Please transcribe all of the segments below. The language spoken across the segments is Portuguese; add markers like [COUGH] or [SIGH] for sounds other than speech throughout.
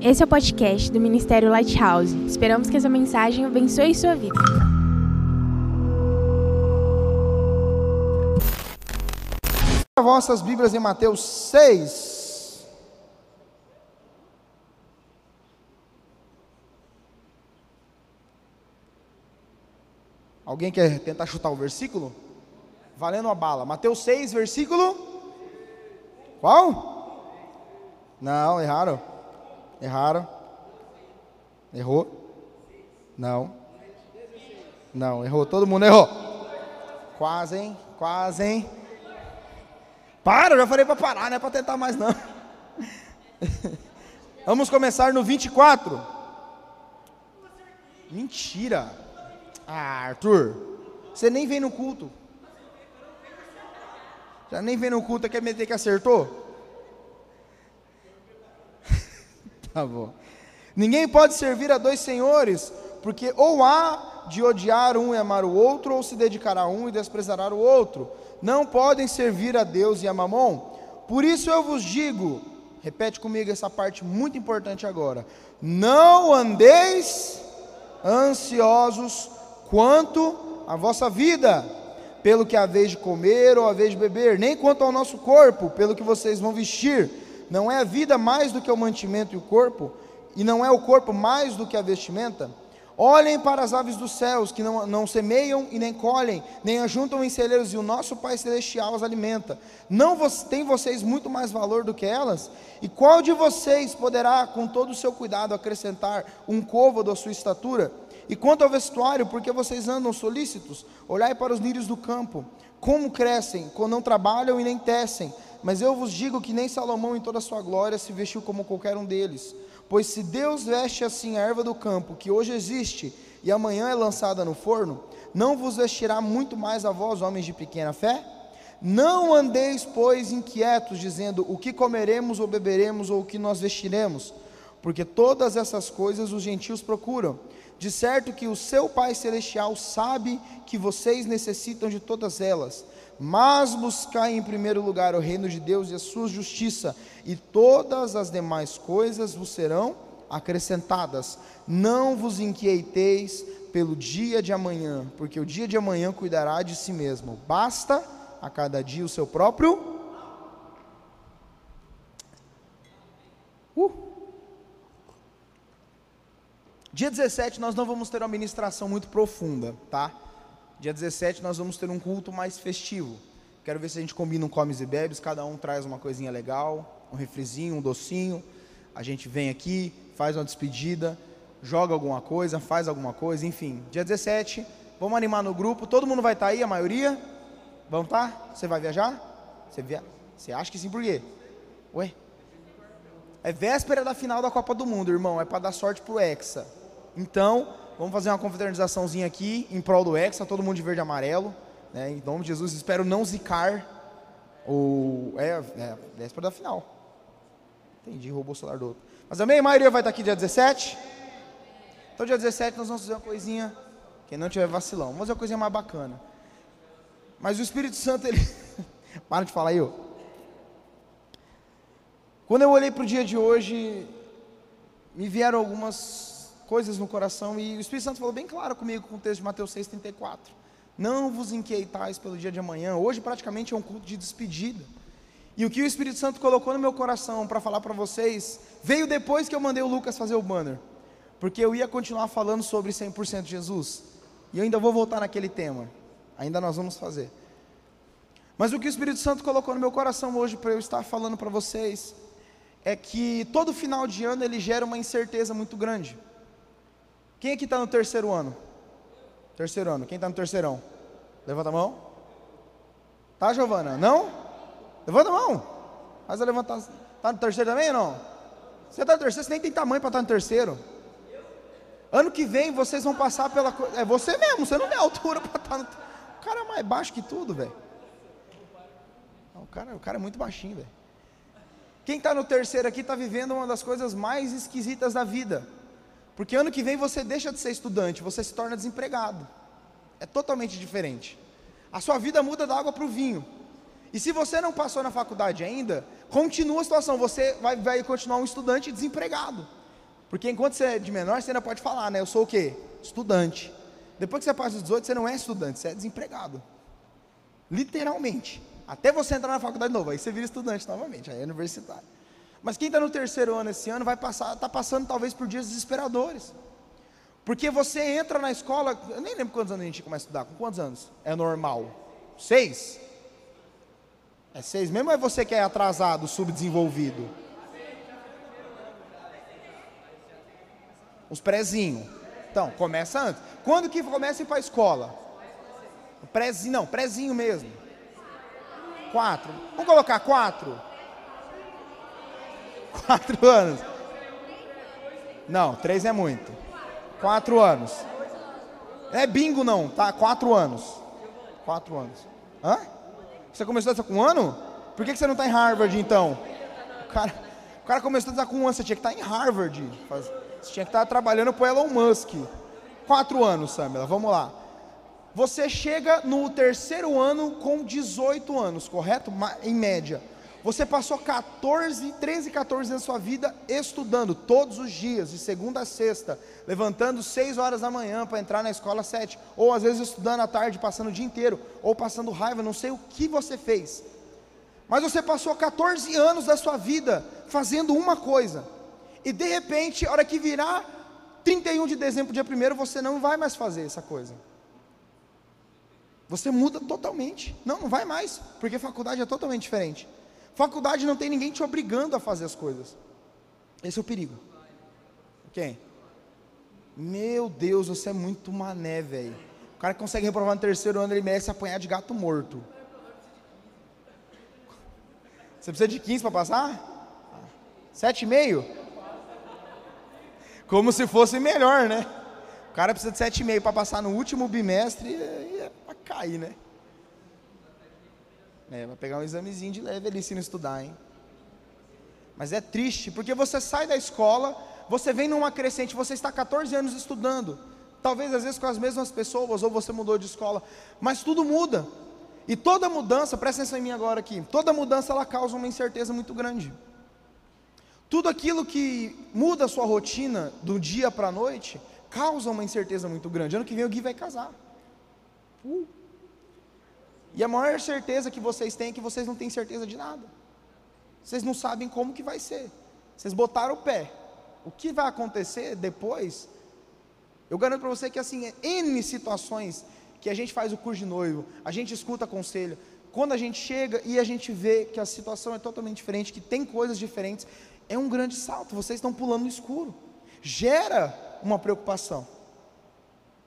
Esse é o podcast do Ministério Lighthouse. Esperamos que essa mensagem abençoe sua vida. vossas Bíblias em Mateus 6. Alguém quer tentar chutar o versículo? Valendo a bala. Mateus 6, versículo. Qual? Não, erraram. Erraram. Errou? Não. Não, errou. Todo mundo errou. Quase, hein? Quase, hein? Para, eu já falei para parar, não é para tentar mais não. [LAUGHS] Vamos começar no 24. Mentira. Ah, Arthur, você nem vem no culto. Já nem vem no culto, quer meter que acertou? Tá bom. Ninguém pode servir a dois senhores, porque ou há de odiar um e amar o outro, ou se dedicará a um e desprezará o outro. Não podem servir a Deus e a Mamon. Por isso eu vos digo, repete comigo essa parte muito importante agora: não andeis ansiosos quanto à vossa vida, pelo que a vez de comer ou a vez de beber, nem quanto ao nosso corpo, pelo que vocês vão vestir. Não é a vida mais do que o mantimento e o corpo, e não é o corpo mais do que a vestimenta? Olhem para as aves dos céus, que não, não semeiam e nem colhem, nem ajuntam em celeiros, e o nosso Pai Celestial as alimenta. Não vo tem vocês muito mais valor do que elas? E qual de vocês poderá, com todo o seu cuidado, acrescentar um côvado à sua estatura? E quanto ao vestuário, porque vocês andam solícitos? Olhai para os lírios do campo, como crescem, quando não trabalham e nem tecem. Mas eu vos digo que nem Salomão, em toda a sua glória, se vestiu como qualquer um deles. Pois se Deus veste assim a erva do campo, que hoje existe e amanhã é lançada no forno, não vos vestirá muito mais a vós, homens de pequena fé? Não andeis, pois, inquietos, dizendo o que comeremos ou beberemos ou o que nós vestiremos, porque todas essas coisas os gentios procuram. De certo que o seu Pai Celestial sabe que vocês necessitam de todas elas. Mas buscai em primeiro lugar o reino de Deus e a sua justiça, e todas as demais coisas vos serão acrescentadas. Não vos inquieteis pelo dia de amanhã, porque o dia de amanhã cuidará de si mesmo. Basta a cada dia o seu próprio. Uh. Dia 17 nós não vamos ter uma ministração muito profunda, tá? Dia 17 nós vamos ter um culto mais festivo. Quero ver se a gente combina um comes e bebes, cada um traz uma coisinha legal, um refrizinho, um docinho. A gente vem aqui, faz uma despedida, joga alguma coisa, faz alguma coisa, enfim. Dia 17, vamos animar no grupo. Todo mundo vai estar tá aí, a maioria? Vamos estar? Tá? Você vai viajar? Você, via... Você acha que sim, por quê? Ué? É véspera da final da Copa do Mundo, irmão. É para dar sorte pro Hexa. Então, Vamos fazer uma confraternizaçãozinha aqui em prol do Hexa, todo mundo de verde e amarelo. Né? Em nome de Jesus, espero não zicar o. É, é véspera da final. Entendi, roubou o celular do outro. Mas amém, a maioria vai estar aqui dia 17. Então, dia 17, nós vamos fazer uma coisinha. Quem não tiver vacilão, vamos fazer uma coisinha mais bacana. Mas o Espírito Santo, ele. [LAUGHS] Para de falar aí, ó. Quando eu olhei para o dia de hoje, me vieram algumas coisas no coração, e o Espírito Santo falou bem claro comigo com o texto de Mateus 6,34. Não vos inquietais pelo dia de amanhã. Hoje praticamente é um culto de despedida. E o que o Espírito Santo colocou no meu coração para falar para vocês, veio depois que eu mandei o Lucas fazer o banner. Porque eu ia continuar falando sobre 100% Jesus. E eu ainda vou voltar naquele tema. Ainda nós vamos fazer. Mas o que o Espírito Santo colocou no meu coração hoje para eu estar falando para vocês é que todo final de ano ele gera uma incerteza muito grande. Quem aqui está no terceiro ano? Terceiro ano. Quem está no terceirão? Levanta a mão. Tá, Giovana? Não? Levanta a mão. Mas a levantar. Está no terceiro também ou não? Você está no terceiro, você nem tem tamanho para estar tá no terceiro. Ano que vem vocês vão passar pela. É você mesmo, você não tem altura para estar tá no. O cara é mais baixo que tudo, velho. O cara, o cara é muito baixinho, velho. Quem está no terceiro aqui está vivendo uma das coisas mais esquisitas da vida. Porque ano que vem você deixa de ser estudante, você se torna desempregado. É totalmente diferente. A sua vida muda da água para o vinho. E se você não passou na faculdade ainda, continua a situação, você vai, vai continuar um estudante desempregado. Porque enquanto você é de menor, você ainda pode falar, né? Eu sou o quê? Estudante. Depois que você passa dos 18, você não é estudante, você é desempregado. Literalmente. Até você entrar na faculdade de novo, aí você vira estudante novamente, aí é universitário. Mas quem está no terceiro ano esse ano vai passar, está passando talvez por dias desesperadores. Porque você entra na escola, eu nem lembro quantos anos a gente começa a estudar, com quantos anos? É normal? Seis? É seis mesmo ou é você que é atrasado, subdesenvolvido? Os prezinhos. Então, começa antes. Quando que começa a ir para a escola? Prezinho, não, prezinho mesmo. Quatro. Vamos colocar quatro? Quatro [LAUGHS] anos. Não, três é muito. Quatro anos. É bingo não, tá? Quatro anos. Quatro anos. Hã? Você começou a estudar com um ano? Por que você não está em Harvard então? O cara, o cara começou a estudar com um ano, você tinha que estar tá em Harvard. Você tinha que estar tá trabalhando para Elon Musk. Quatro anos, Samela, vamos lá. Você chega no terceiro ano com 18 anos, correto? Em média. Você passou 14, 13, 14 anos da sua vida estudando todos os dias, de segunda a sexta, levantando 6 horas da manhã para entrar na escola às 7, ou às vezes estudando à tarde, passando o dia inteiro, ou passando raiva, não sei o que você fez. Mas você passou 14 anos da sua vida fazendo uma coisa, e de repente, a hora que virar 31 de dezembro, dia 1 você não vai mais fazer essa coisa. Você muda totalmente. Não, não vai mais, porque faculdade é totalmente diferente. Faculdade não tem ninguém te obrigando a fazer as coisas. Esse é o perigo. Quem? Meu Deus, você é muito mané, velho. O cara que consegue reprovar no terceiro ano, ele merece apanhar de gato morto. Você precisa de 15 para passar? Sete e meio? Como se fosse melhor, né? O cara precisa de sete e meio para passar no último bimestre e é para cair, né? É, vai pegar um examezinho de leve ali se não estudar, hein? Mas é triste, porque você sai da escola, você vem numa crescente, você está 14 anos estudando, talvez às vezes com as mesmas pessoas, ou você mudou de escola, mas tudo muda. E toda mudança, presta atenção em mim agora aqui, toda mudança ela causa uma incerteza muito grande. Tudo aquilo que muda a sua rotina do dia para a noite, causa uma incerteza muito grande. Ano que vem o Gui vai casar. Uh. E a maior certeza que vocês têm é que vocês não têm certeza de nada. Vocês não sabem como que vai ser. Vocês botaram o pé. O que vai acontecer depois? Eu garanto para você que assim, é N situações que a gente faz o curso de noivo, a gente escuta conselho, quando a gente chega e a gente vê que a situação é totalmente diferente, que tem coisas diferentes, é um grande salto, vocês estão pulando no escuro. Gera uma preocupação.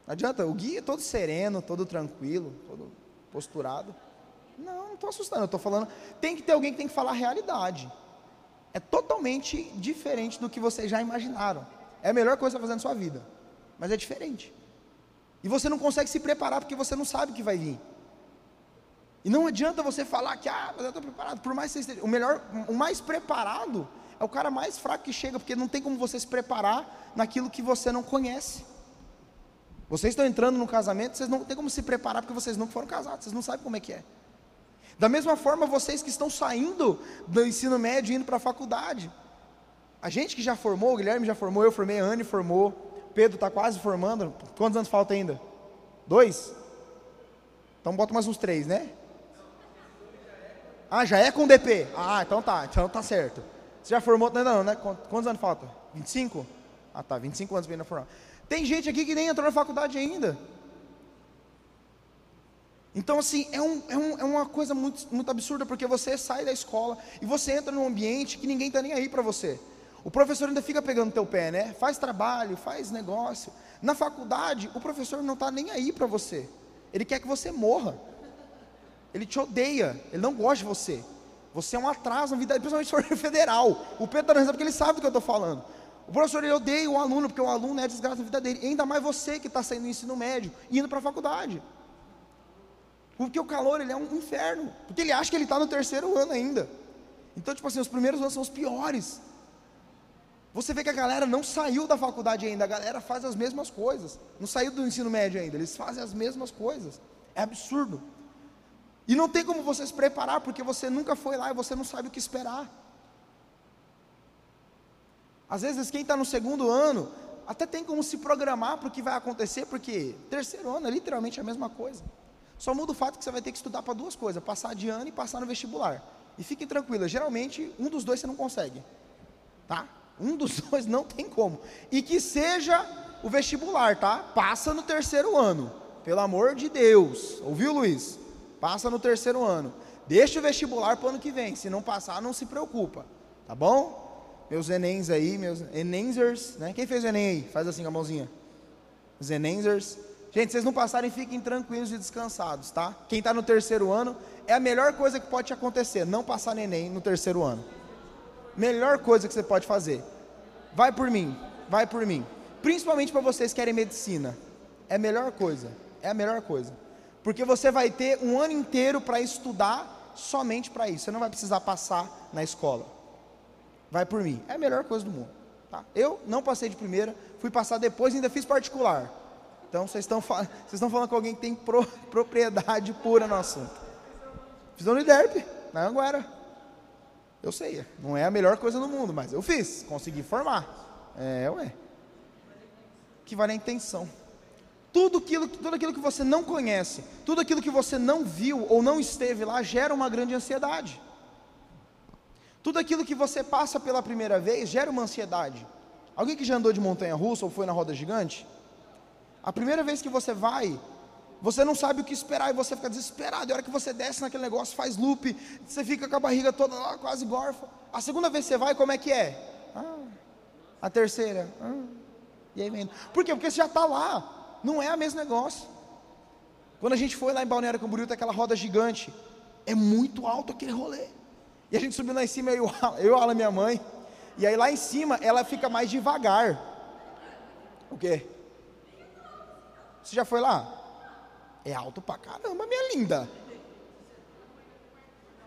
Não adianta, o guia é todo sereno, todo tranquilo, todo posturado. Não, não estou assustando, eu estou falando. Tem que ter alguém que tem que falar a realidade. É totalmente diferente do que vocês já imaginaram. É a melhor coisa a fazer na sua vida, mas é diferente. E você não consegue se preparar porque você não sabe o que vai vir. E não adianta você falar que, ah, mas eu estou preparado. Por mais que você esteja. O melhor, o mais preparado é o cara mais fraco que chega, porque não tem como você se preparar naquilo que você não conhece. Vocês estão entrando no casamento, vocês não têm como se preparar porque vocês nunca foram casados, vocês não sabem como é que é. Da mesma forma, vocês que estão saindo do ensino médio indo para a faculdade. A gente que já formou, o Guilherme já formou, eu formei, a Anne formou, Pedro está quase formando. Quantos anos falta ainda? Dois? Então bota mais uns três, né? Ah, já é com DP? Ah, então tá, então tá certo. Você já formou, não, não, né? Quantos anos falta? 25? Ah tá, 25 anos para ainda formar. Tem gente aqui que nem entrou na faculdade ainda. Então, assim, é, um, é, um, é uma coisa muito, muito absurda, porque você sai da escola e você entra num ambiente que ninguém está nem aí para você. O professor ainda fica pegando teu pé, né? Faz trabalho, faz negócio. Na faculdade, o professor não está nem aí para você. Ele quer que você morra. Ele te odeia. Ele não gosta de você. Você é um atraso na vida, principalmente se for [LAUGHS] federal. O Pedro está porque ele sabe do que eu estou falando. O professor ele odeia o aluno, porque o aluno é desgraça da vida dele. Ainda mais você que está saindo do ensino médio e indo para a faculdade. Porque o calor ele é um inferno. Porque ele acha que ele está no terceiro ano ainda. Então, tipo assim, os primeiros anos são os piores. Você vê que a galera não saiu da faculdade ainda, a galera faz as mesmas coisas. Não saiu do ensino médio ainda, eles fazem as mesmas coisas. É absurdo. E não tem como você se preparar, porque você nunca foi lá e você não sabe o que esperar. Às vezes quem está no segundo ano até tem como se programar para o que vai acontecer, porque terceiro ano é literalmente a mesma coisa. Só muda o fato que você vai ter que estudar para duas coisas: passar de ano e passar no vestibular. E fiquem tranquilos, geralmente um dos dois você não consegue. Tá? Um dos [LAUGHS] dois não tem como. E que seja o vestibular, tá? Passa no terceiro ano. Pelo amor de Deus. Ouviu, Luiz? Passa no terceiro ano. Deixa o vestibular para o ano que vem. Se não passar, não se preocupa. Tá bom? Meus enems aí, meus enenzers, né? Quem fez o enem aí? Faz assim com a mãozinha. Os enenzers. Gente, vocês não passarem, fiquem tranquilos e descansados, tá? Quem está no terceiro ano, é a melhor coisa que pode te acontecer, não passar neném no terceiro ano. Melhor coisa que você pode fazer. Vai por mim, vai por mim. Principalmente para vocês que querem medicina. É a melhor coisa, é a melhor coisa. Porque você vai ter um ano inteiro para estudar somente para isso. Você não vai precisar passar na escola. Vai por mim, é a melhor coisa do mundo. Tá? Eu não passei de primeira, fui passar depois e ainda fiz particular. Então vocês estão, estão falando com alguém que tem pro, [LAUGHS] propriedade pura no assunto. Fiz no Uniderp, na Anguera. Eu sei, não é a melhor coisa do mundo, mas eu fiz, consegui formar. É, ué. Que vale a intenção. Tudo aquilo, tudo aquilo que você não conhece, tudo aquilo que você não viu ou não esteve lá, gera uma grande ansiedade. Tudo aquilo que você passa pela primeira vez gera uma ansiedade. Alguém que já andou de montanha russa ou foi na roda gigante? A primeira vez que você vai, você não sabe o que esperar e você fica desesperado. E a hora que você desce naquele negócio, faz loop, você fica com a barriga toda lá, quase gorfa. A segunda vez que você vai, como é que é? Ah, a terceira. Ah, e aí vem. Por quê? Porque você já está lá. Não é o mesmo negócio. Quando a gente foi lá em Balneário Camboriú, tem aquela roda gigante. É muito alto aquele rolê. E a gente subiu lá em cima, eu, eu Alan, minha mãe. E aí lá em cima, ela fica mais devagar. O quê? Você já foi lá? É alto pra caramba, minha linda.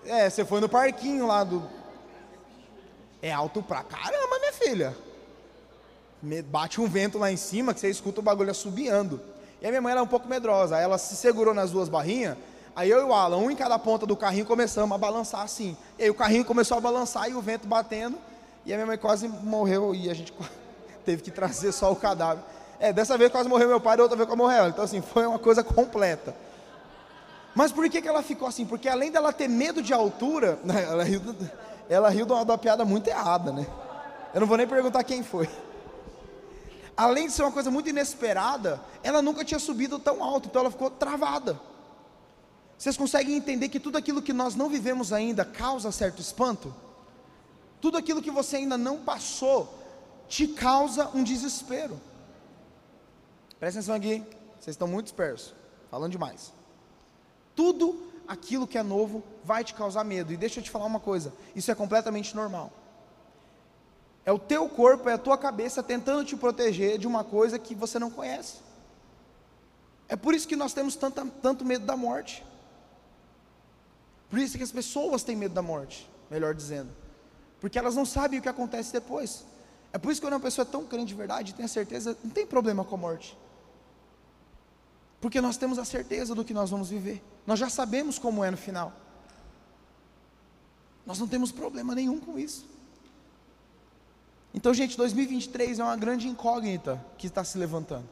É, você foi no parquinho lá do. É alto pra caramba, minha filha. Bate um vento lá em cima que você escuta o bagulho assobiando. E a minha mãe era é um pouco medrosa. Ela se segurou nas duas barrinhas. Aí eu e o Alan, um em cada ponta do carrinho, começamos a balançar assim. E aí o carrinho começou a balançar e o vento batendo. E a minha mãe quase morreu e a gente [LAUGHS] teve que trazer só o cadáver. É, dessa vez quase morreu meu pai, da outra vez quase morreu ela. Então, assim, foi uma coisa completa. Mas por que, que ela ficou assim? Porque além dela ter medo de altura, [LAUGHS] né, ela riu, ela riu de uma, de uma piada muito errada, né? Eu não vou nem perguntar quem foi. Além de ser uma coisa muito inesperada, ela nunca tinha subido tão alto, então ela ficou travada. Vocês conseguem entender que tudo aquilo que nós não vivemos ainda causa certo espanto? Tudo aquilo que você ainda não passou te causa um desespero. Presta atenção aqui, vocês estão muito dispersos, falando demais. Tudo aquilo que é novo vai te causar medo. E deixa eu te falar uma coisa: isso é completamente normal. É o teu corpo, é a tua cabeça tentando te proteger de uma coisa que você não conhece. É por isso que nós temos tanta, tanto medo da morte. Por isso que as pessoas têm medo da morte, melhor dizendo. Porque elas não sabem o que acontece depois. É por isso que quando uma pessoa é tão crente de verdade, tem a certeza, não tem problema com a morte. Porque nós temos a certeza do que nós vamos viver. Nós já sabemos como é no final. Nós não temos problema nenhum com isso. Então, gente, 2023 é uma grande incógnita que está se levantando.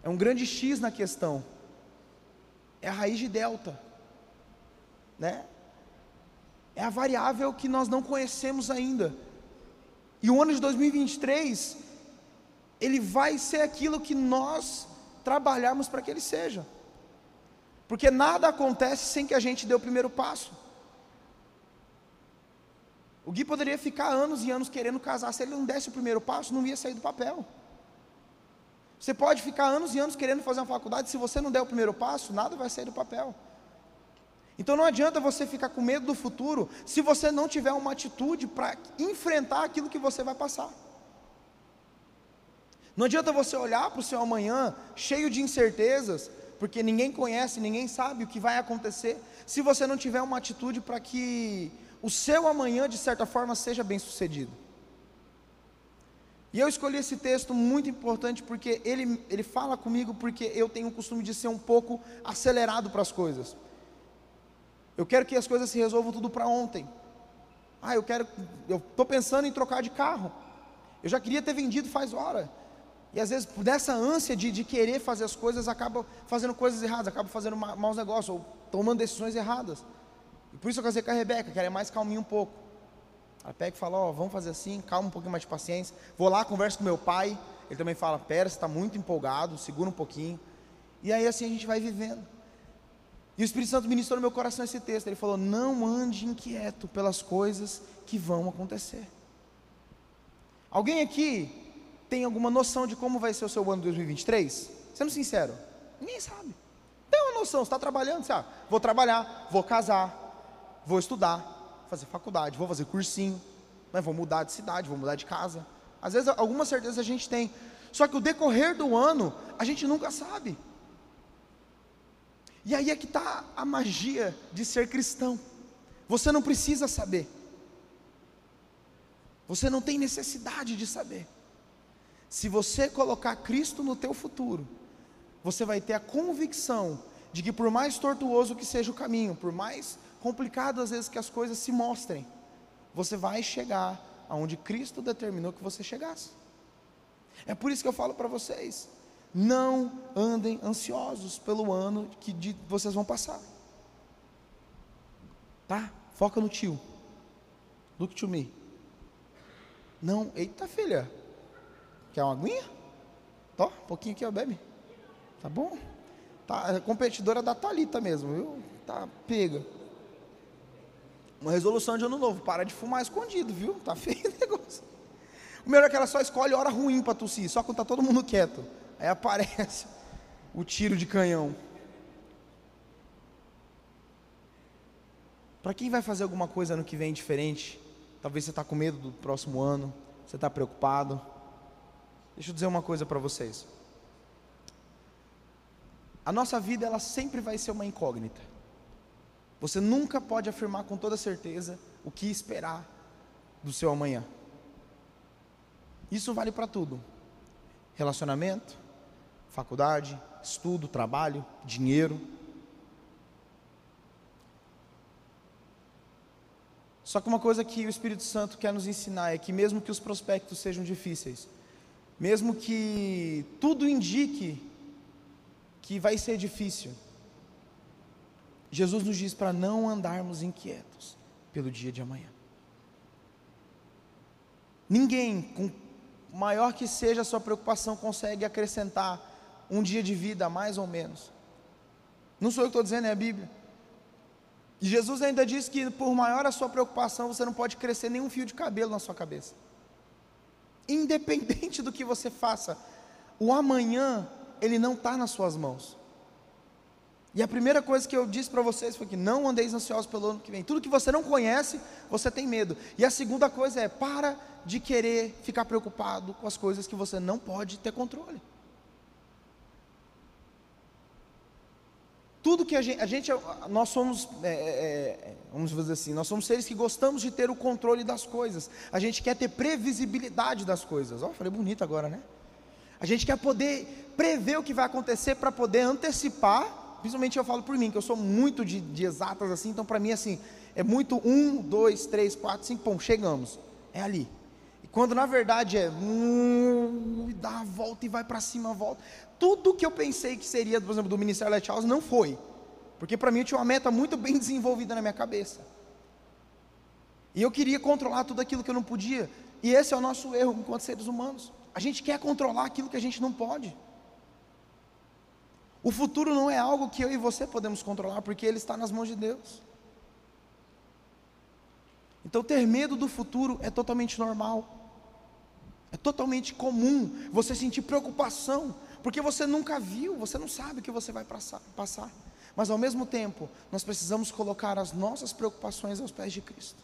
É um grande X na questão. É a raiz de delta. Né? É a variável que nós não conhecemos ainda. E o ano de 2023, ele vai ser aquilo que nós trabalharmos para que ele seja. Porque nada acontece sem que a gente dê o primeiro passo. O Gui poderia ficar anos e anos querendo casar, se ele não desse o primeiro passo, não ia sair do papel. Você pode ficar anos e anos querendo fazer uma faculdade, se você não der o primeiro passo, nada vai sair do papel. Então não adianta você ficar com medo do futuro, se você não tiver uma atitude para enfrentar aquilo que você vai passar. Não adianta você olhar para o seu amanhã cheio de incertezas, porque ninguém conhece, ninguém sabe o que vai acontecer, se você não tiver uma atitude para que o seu amanhã, de certa forma, seja bem sucedido. E eu escolhi esse texto muito importante porque ele, ele fala comigo, porque eu tenho o costume de ser um pouco acelerado para as coisas. Eu quero que as coisas se resolvam tudo para ontem. Ah, eu quero, eu estou pensando em trocar de carro. Eu já queria ter vendido faz hora. E às vezes, dessa ânsia de, de querer fazer as coisas, acaba fazendo coisas erradas, acaba fazendo ma maus negócios, ou tomando decisões erradas. E por isso eu casei com a Rebeca, que ela é mais calminha um pouco. Ela pega e fala, ó, oh, vamos fazer assim, calma um pouquinho mais de paciência. Vou lá, converso com meu pai, ele também fala, pera, você está muito empolgado, segura um pouquinho. E aí assim a gente vai vivendo. E o Espírito Santo ministrou no meu coração esse texto. Ele falou: Não ande inquieto pelas coisas que vão acontecer. Alguém aqui tem alguma noção de como vai ser o seu ano de 2023? Sendo sincero, ninguém sabe. Tem uma noção, você está trabalhando, você, ah, vou trabalhar, vou casar, vou estudar, fazer faculdade, vou fazer cursinho, né, vou mudar de cidade, vou mudar de casa. Às vezes, alguma certeza a gente tem. Só que o decorrer do ano, a gente nunca sabe. E aí é que está a magia de ser cristão. Você não precisa saber. Você não tem necessidade de saber. Se você colocar Cristo no teu futuro, você vai ter a convicção de que por mais tortuoso que seja o caminho, por mais complicado às vezes que as coisas se mostrem, você vai chegar aonde Cristo determinou que você chegasse. É por isso que eu falo para vocês, não andem ansiosos pelo ano que de, vocês vão passar. Tá? Foca no tio. Look to me. Não, eita filha. Quer uma aguinha? Tó, um pouquinho aqui, ó, bebe. Tá bom? Tá, é competidora da Talita mesmo, viu? Tá pega. Uma resolução de ano novo, para de fumar escondido, viu? Tá feio o [LAUGHS] negócio. O melhor é que ela só escolhe hora ruim para tossir, só quando tá todo mundo quieto. Aí aparece [LAUGHS] o tiro de canhão. Para quem vai fazer alguma coisa ano que vem diferente, talvez você está com medo do próximo ano, você está preocupado. Deixa eu dizer uma coisa para vocês. A nossa vida ela sempre vai ser uma incógnita. Você nunca pode afirmar com toda certeza o que esperar do seu amanhã. Isso vale para tudo: relacionamento, faculdade, estudo, trabalho, dinheiro. Só que uma coisa que o Espírito Santo quer nos ensinar é que, mesmo que os prospectos sejam difíceis, mesmo que tudo indique que vai ser difícil, Jesus nos diz para não andarmos inquietos pelo dia de amanhã. Ninguém, com maior que seja a sua preocupação, consegue acrescentar um dia de vida, mais ou menos. Não sou eu que estou dizendo, é a Bíblia. E Jesus ainda diz que por maior a sua preocupação, você não pode crescer nenhum fio de cabelo na sua cabeça. Independente do que você faça, o amanhã, ele não está nas suas mãos. E a primeira coisa que eu disse para vocês foi que não andeis ansiosos pelo ano que vem. Tudo que você não conhece, você tem medo. E a segunda coisa é, para de querer ficar preocupado com as coisas que você não pode ter controle. Tudo que a gente, a gente nós somos, é, é, é, vamos dizer assim, nós somos seres que gostamos de ter o controle das coisas. A gente quer ter previsibilidade das coisas. Ó, oh, falei bonito agora, né? A gente quer poder prever o que vai acontecer para poder antecipar. Principalmente eu falo por mim, que eu sou muito de, de exatas assim, então para mim assim, é muito um, dois, três, quatro, cinco, pum, chegamos. É ali. E quando na verdade é, hum, dá a volta e vai para cima, volta tudo que eu pensei que seria, por exemplo, do Ministério Lighthouse não foi. Porque para mim eu tinha uma meta muito bem [LAUGHS] desenvolvida na minha cabeça. E eu queria controlar tudo aquilo que eu não podia. E esse é o nosso erro enquanto seres humanos. A gente quer controlar aquilo que a gente não pode. O futuro não é algo que eu e você podemos controlar, porque ele está nas mãos de Deus. Então, ter medo do futuro é totalmente normal. É totalmente comum você sentir preocupação porque você nunca viu, você não sabe o que você vai passar. Mas ao mesmo tempo, nós precisamos colocar as nossas preocupações aos pés de Cristo.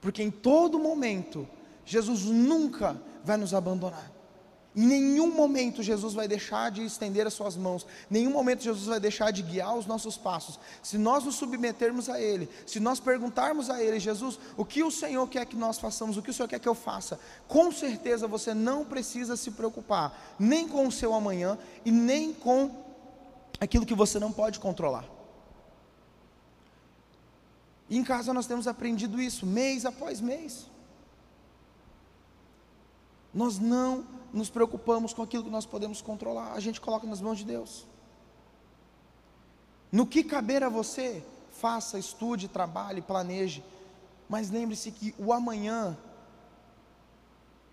Porque em todo momento, Jesus nunca vai nos abandonar. Em nenhum momento Jesus vai deixar de estender as suas mãos, em nenhum momento Jesus vai deixar de guiar os nossos passos. Se nós nos submetermos a Ele, se nós perguntarmos a Ele, Jesus, o que o Senhor quer que nós façamos, o que o Senhor quer que eu faça, com certeza você não precisa se preocupar, nem com o seu amanhã e nem com aquilo que você não pode controlar. E em casa nós temos aprendido isso, mês após mês. Nós não nos preocupamos com aquilo que nós podemos controlar, a gente coloca nas mãos de Deus. No que caber a você, faça, estude, trabalhe, planeje, mas lembre-se que o amanhã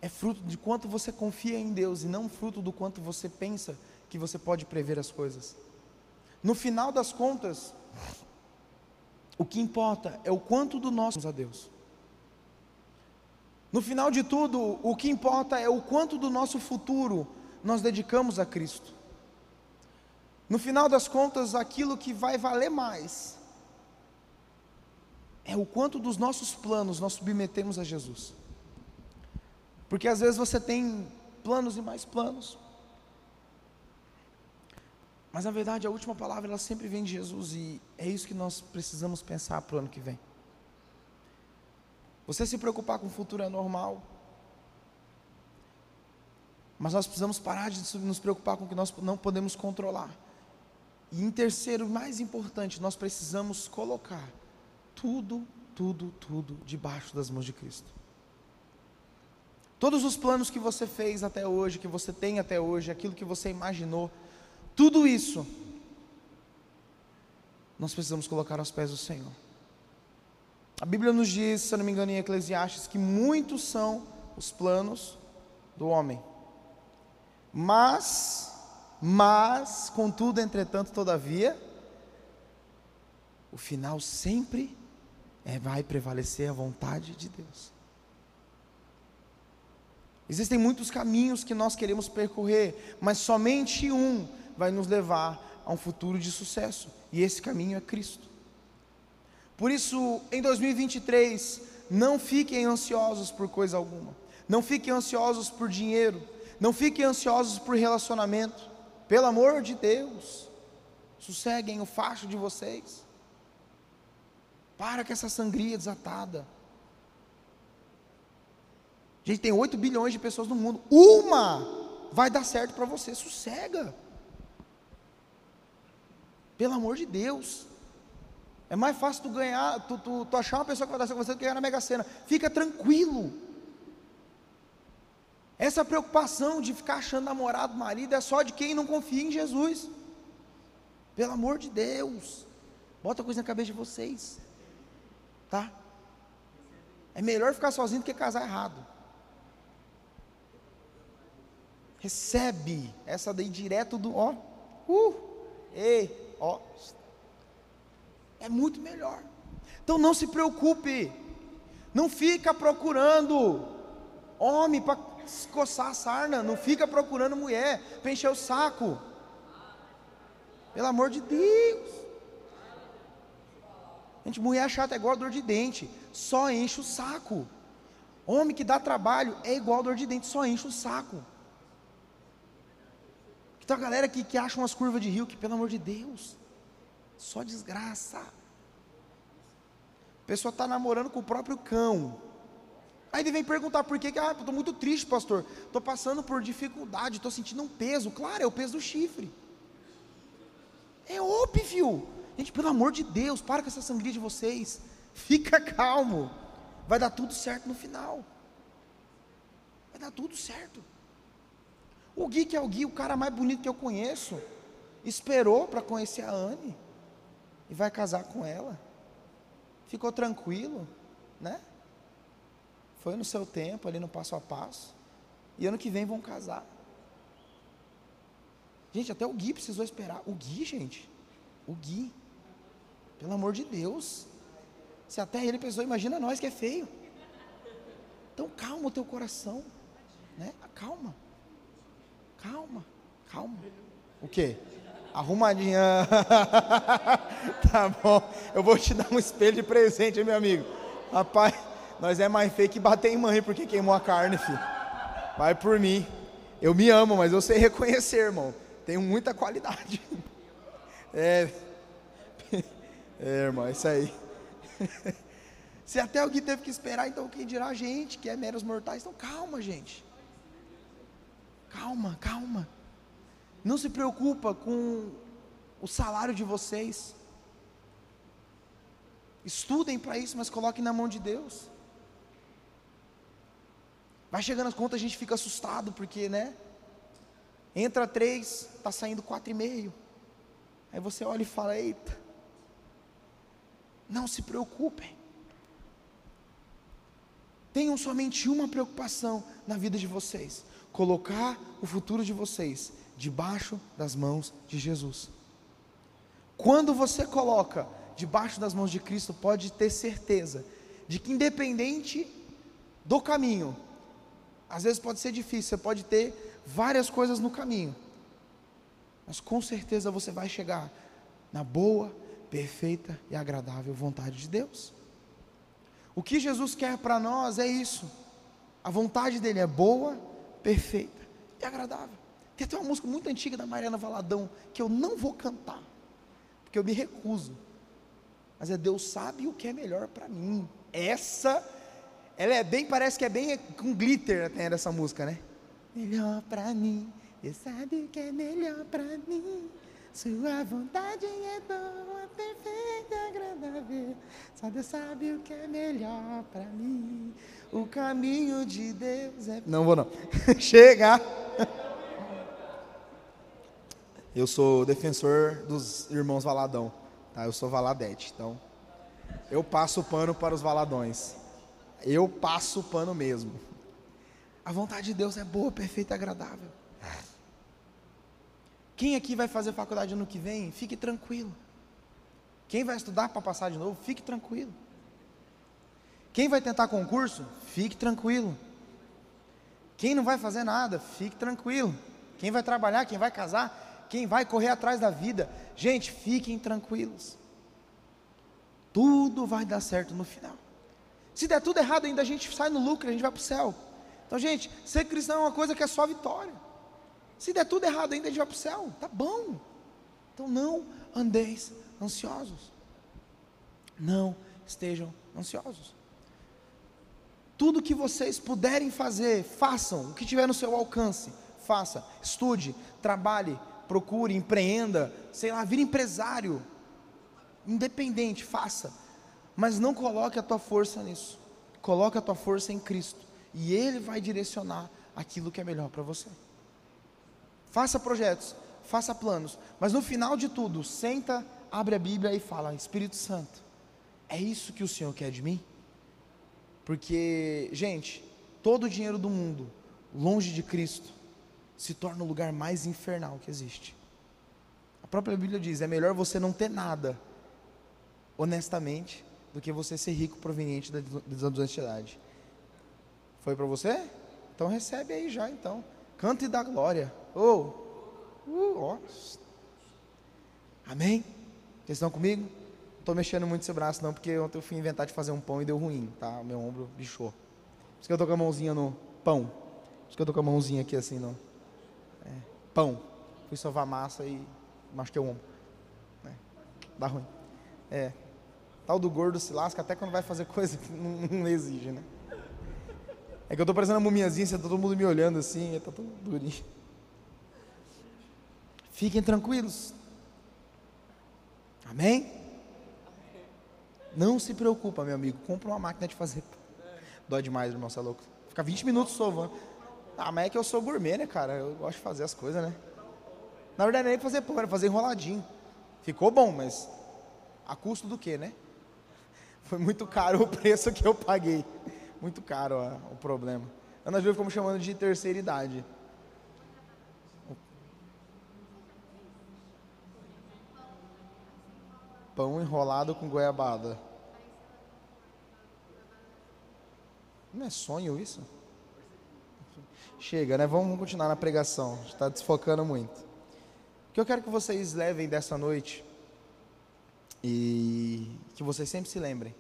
é fruto de quanto você confia em Deus e não fruto do quanto você pensa que você pode prever as coisas. No final das contas, o que importa é o quanto do nosso a Deus. No final de tudo, o que importa é o quanto do nosso futuro nós dedicamos a Cristo. No final das contas, aquilo que vai valer mais é o quanto dos nossos planos nós submetemos a Jesus. Porque às vezes você tem planos e mais planos. Mas na verdade a última palavra ela sempre vem de Jesus e é isso que nós precisamos pensar para o ano que vem. Você se preocupar com o futuro é normal. Mas nós precisamos parar de nos preocupar com o que nós não podemos controlar. E em terceiro, mais importante, nós precisamos colocar tudo, tudo, tudo debaixo das mãos de Cristo. Todos os planos que você fez até hoje, que você tem até hoje, aquilo que você imaginou, tudo isso, nós precisamos colocar aos pés do Senhor. A Bíblia nos diz, se eu não me engano, em Eclesiastes, que muitos são os planos do homem. Mas, mas, contudo, entretanto, todavia, o final sempre é, vai prevalecer a vontade de Deus. Existem muitos caminhos que nós queremos percorrer, mas somente um vai nos levar a um futuro de sucesso, e esse caminho é Cristo. Por isso, em 2023, não fiquem ansiosos por coisa alguma. Não fiquem ansiosos por dinheiro. Não fiquem ansiosos por relacionamento. Pelo amor de Deus, sosseguem o facho de vocês. Para com essa sangria desatada. Gente, tem 8 bilhões de pessoas no mundo. Uma vai dar certo para você. Sossega. Pelo amor de Deus. É mais fácil tu ganhar, tu, tu, tu achar uma pessoa que vai dar certo com você do que ganhar na Mega Sena. Fica tranquilo. Essa preocupação de ficar achando namorado, marido, é só de quem não confia em Jesus. Pelo amor de Deus. Bota coisa na cabeça de vocês. Tá? É melhor ficar sozinho do que casar errado. Recebe essa daí direto do ó. Uh, ei, ó. É muito melhor. Então não se preocupe. Não fica procurando homem para coçar a sarna. Não fica procurando mulher para encher o saco. Pelo amor de Deus. Gente, mulher chata é igual dor de dente. Só enche o saco. Homem que dá trabalho é igual dor de dente. Só enche o saco. Então a galera que, que acha umas curvas de rio que, pelo amor de Deus, só desgraça. A pessoa está namorando com o próprio cão. Aí ele vem perguntar por que, que ah, estou muito triste, pastor. Estou passando por dificuldade, estou sentindo um peso. Claro, é o peso do chifre. É óbvio. Gente, pelo amor de Deus, para com essa sangria de vocês. Fica calmo. Vai dar tudo certo no final. Vai dar tudo certo. O Gui, que é o Gui, o cara mais bonito que eu conheço, esperou para conhecer a Anne e vai casar com ela. Ficou tranquilo, né? Foi no seu tempo, ali no passo a passo. E ano que vem vão casar. Gente, até o Gui precisou esperar. O Gui, gente. O Gui. Pelo amor de Deus. Se até ele pensou, imagina nós que é feio. Então calma o teu coração. Né? Calma. Calma. Calma. O quê? Arrumadinha. [LAUGHS] tá bom. Eu vou te dar um espelho de presente, meu amigo. Rapaz, nós é mais feio que bater em mãe porque queimou a carne, filho. Vai por mim. Eu me amo, mas eu sei reconhecer, irmão. Tenho muita qualidade. [LAUGHS] É. É, irmão, é isso aí. [LAUGHS] Se até alguém teve que esperar, então quem dirá a gente, que é meros mortais? Então calma, gente. Calma, calma. Não se preocupa com o salário de vocês. Estudem para isso, mas coloquem na mão de Deus. Vai chegando as contas, a gente fica assustado, porque, né? Entra três, está saindo quatro e meio. Aí você olha e fala: Eita, não se preocupem. Tenham somente uma preocupação na vida de vocês: colocar o futuro de vocês debaixo das mãos de Jesus. Quando você coloca debaixo das mãos de Cristo, pode ter certeza de que, independente do caminho, às vezes pode ser difícil, você pode ter várias coisas no caminho, mas com certeza você vai chegar na boa, perfeita e agradável vontade de Deus. O que Jesus quer para nós é isso. A vontade dele é boa, perfeita e agradável. Tem até uma música muito antiga da Mariana Valadão que eu não vou cantar, porque eu me recuso. Mas é Deus sabe o que é melhor para mim. Essa, ela é bem, parece que é bem com glitter até essa música, né? Melhor para mim, Deus sabe o que é melhor para mim. Sua vontade é boa, perfeita agradável. Só Deus sabe o que é melhor para mim. O caminho de Deus é. Não vou, não. [LAUGHS] Chega! [LAUGHS] Eu sou defensor dos irmãos Valadão. Tá? Eu sou Valadete. Então, eu passo o pano para os Valadões. Eu passo o pano mesmo. A vontade de Deus é boa, perfeita e agradável. Quem aqui vai fazer faculdade ano que vem, fique tranquilo. Quem vai estudar para passar de novo, fique tranquilo. Quem vai tentar concurso, fique tranquilo. Quem não vai fazer nada, fique tranquilo. Quem vai trabalhar, quem vai casar, quem vai correr atrás da vida, gente, fiquem tranquilos. Tudo vai dar certo no final. Se der tudo errado, ainda a gente sai no lucro, a gente vai para o céu. Então, gente, ser cristão é uma coisa que é só vitória. Se der tudo errado ainda, a gente vai para o céu. Tá bom. Então não andeis ansiosos. Não estejam ansiosos. Tudo que vocês puderem fazer, façam. O que tiver no seu alcance, faça. Estude, trabalhe, procure, empreenda, sei lá, vire empresário. Independente, faça. Mas não coloque a tua força nisso. Coloque a tua força em Cristo. E Ele vai direcionar aquilo que é melhor para você. Faça projetos, faça planos, mas no final de tudo, senta, abre a Bíblia e fala: Espírito Santo, é isso que o Senhor quer de mim? Porque, gente, todo o dinheiro do mundo, longe de Cristo, se torna o lugar mais infernal que existe. A própria Bíblia diz: é melhor você não ter nada, honestamente, do que você ser rico proveniente da desonestidade. Foi para você? Então recebe aí já, então. Cante da glória. Oh, uh, ó. Amém? Vocês estão comigo? Não estou mexendo muito esse braço não, porque ontem eu fui inventar de fazer um pão e deu ruim, tá? Meu ombro bichou. Por isso que eu estou com a mãozinha no pão. Por isso que eu estou com a mãozinha aqui assim, não. É, pão. Fui sovar massa e machuquei o ombro. É, dá ruim. É. Tal do gordo se lasca até quando vai fazer [LAUGHS] coisa que não, não exige, né? É que eu estou parecendo uma mumiazinha, está todo mundo me olhando assim, está todo durinho. Fiquem tranquilos. Amém? Não se preocupa, meu amigo. Compra uma máquina de fazer. Dói demais, irmão, você é louco. Fica 20 minutos sovando. Ah, mas é que eu sou gourmet, né, cara? Eu gosto de fazer as coisas, né? Na verdade, não é nem fazer pão, era fazer enroladinho. Ficou bom, mas a custo do quê, né? [LAUGHS] Foi muito caro o preço que eu paguei. Muito caro ó, o problema. Ana Júlia ficou me chamando de terceira idade. Pão enrolado com goiabada. Não é sonho isso? Chega, né? Vamos continuar na pregação. Está desfocando muito. O que eu quero que vocês levem dessa noite e que vocês sempre se lembrem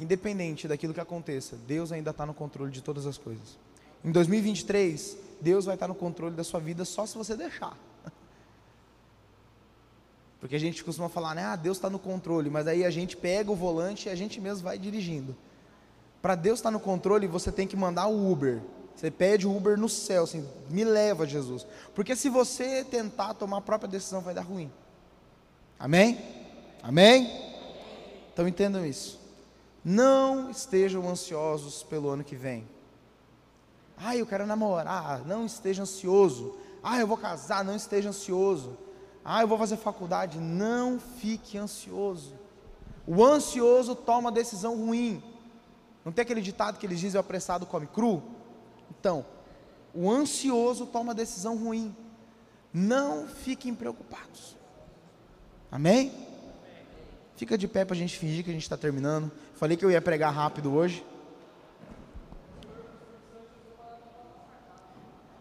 independente daquilo que aconteça, Deus ainda está no controle de todas as coisas. Em 2023, Deus vai estar no controle da sua vida só se você deixar. [LAUGHS] Porque a gente costuma falar, né? Ah, Deus está no controle, mas aí a gente pega o volante e a gente mesmo vai dirigindo. Para Deus estar no controle, você tem que mandar o Uber. Você pede o Uber no céu, assim, me leva, Jesus. Porque se você tentar tomar a própria decisão, vai dar ruim. Amém? Amém? Então entendam isso. Não estejam ansiosos pelo ano que vem. Ah, eu quero namorar, não esteja ansioso. Ah, eu vou casar, não esteja ansioso. Ah, eu vou fazer faculdade, não fique ansioso. O ansioso toma decisão ruim. Não tem aquele ditado que eles dizem: o apressado come cru? Então, o ansioso toma decisão ruim. Não fiquem preocupados. Amém? Fica de pé para a gente fingir que a gente está terminando. Falei que eu ia pregar rápido hoje.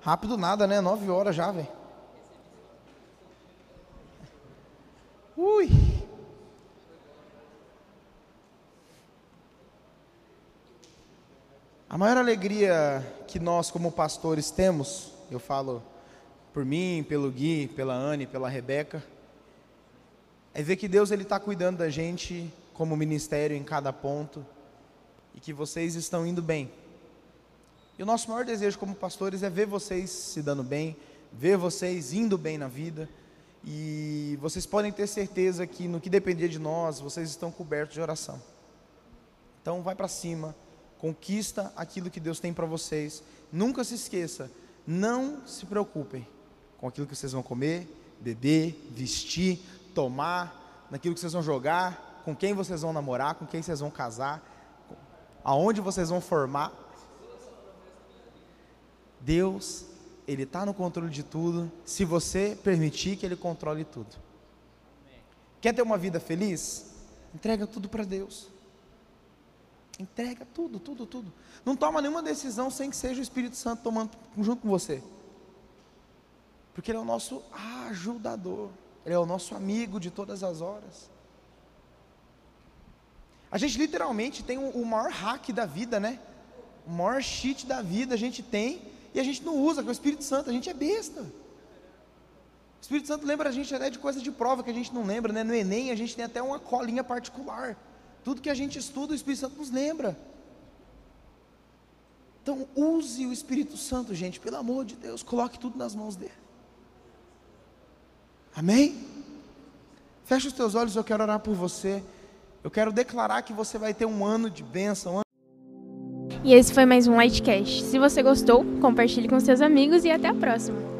Rápido nada, né? Nove horas já, velho. A maior alegria que nós, como pastores, temos, eu falo por mim, pelo Gui, pela Anne, pela Rebeca, é ver que Deus está cuidando da gente como ministério em cada ponto e que vocês estão indo bem. E o nosso maior desejo como pastores é ver vocês se dando bem, ver vocês indo bem na vida. E vocês podem ter certeza que no que depender de nós, vocês estão cobertos de oração. Então vai para cima, conquista aquilo que Deus tem para vocês. Nunca se esqueça, não se preocupem com aquilo que vocês vão comer, beber, vestir, tomar, naquilo que vocês vão jogar, com quem vocês vão namorar, com quem vocês vão casar, aonde vocês vão formar. Deus, Ele está no controle de tudo, se você permitir que Ele controle tudo. Quer ter uma vida feliz? Entrega tudo para Deus. Entrega tudo, tudo, tudo. Não toma nenhuma decisão sem que seja o Espírito Santo tomando junto com você. Porque Ele é o nosso ajudador. Ele é o nosso amigo de todas as horas. A gente literalmente tem o, maior hack da vida, né? O maior cheat da vida a gente tem e a gente não usa, que é o Espírito Santo, a gente é besta. O Espírito Santo lembra a gente até de coisas de prova que a gente não lembra, né? No Enem a gente tem até uma colinha particular. Tudo que a gente estuda, o Espírito Santo nos lembra. Então, use o Espírito Santo, gente, pelo amor de Deus, coloque tudo nas mãos dele. Amém? Feche os teus olhos, eu quero orar por você. Eu quero declarar que você vai ter um ano de bênção, e esse foi mais um Lightcast. Se você gostou, compartilhe com seus amigos e até a próxima.